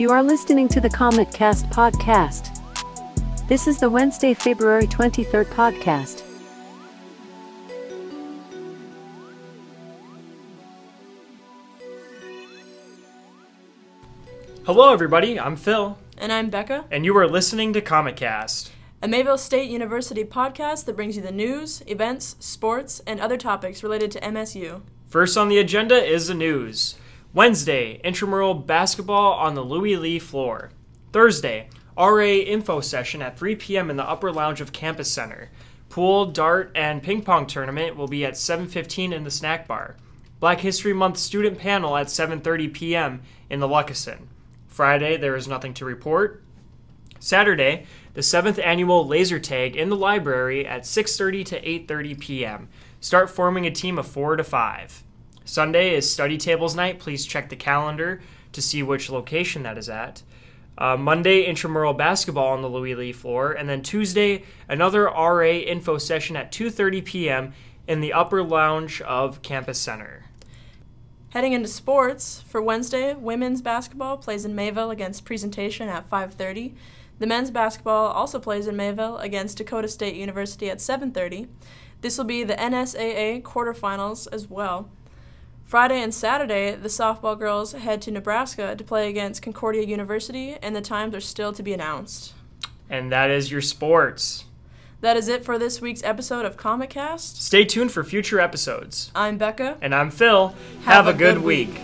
You are listening to the Comet Cast podcast. This is the Wednesday, February 23rd podcast. Hello, everybody. I'm Phil, And I'm Becca, and you are listening to Comet Cast. a Mayville State University podcast that brings you the news, events, sports, and other topics related to MSU. First on the agenda is the news. Wednesday, intramural basketball on the Lewy Lee floor. Thursday, RA info session at 3 p.m. in the upper lounge of Campus Center. Pool, dart, and ping pong tournament will be at 7:15 in the snack bar. Black History Month student panel at 7:30 p.m. in the Lucassen. Friday, there is nothing to report. Saturday, the seventh annual laser tag in the library at 6:30 to 8:30 p.m. Start forming a team of four to five. Sunday is study tables night. Please check the calendar to see which location that is at. Uh, Monday, intramural basketball on the Lewy Lee floor, and then Tuesday, another RA info session at 2:30 p.m. in the upper lounge of Campus Center. Heading into sports, for Wednesday, women's basketball plays in Mayville against Presentation at 5:30. The men's basketball also plays in Mayville against Dakota State University at 7:30. This will be the NSAA quarterfinals as well. Friday and Saturday, the softball girls head to Nebraska to play against Concordia University, and the times are still to be announced. And that is your sports. That is it for this week's episode of Comet Cast. Stay tuned for future episodes. I'm Becca. And I'm Phil. Have, a, good, week.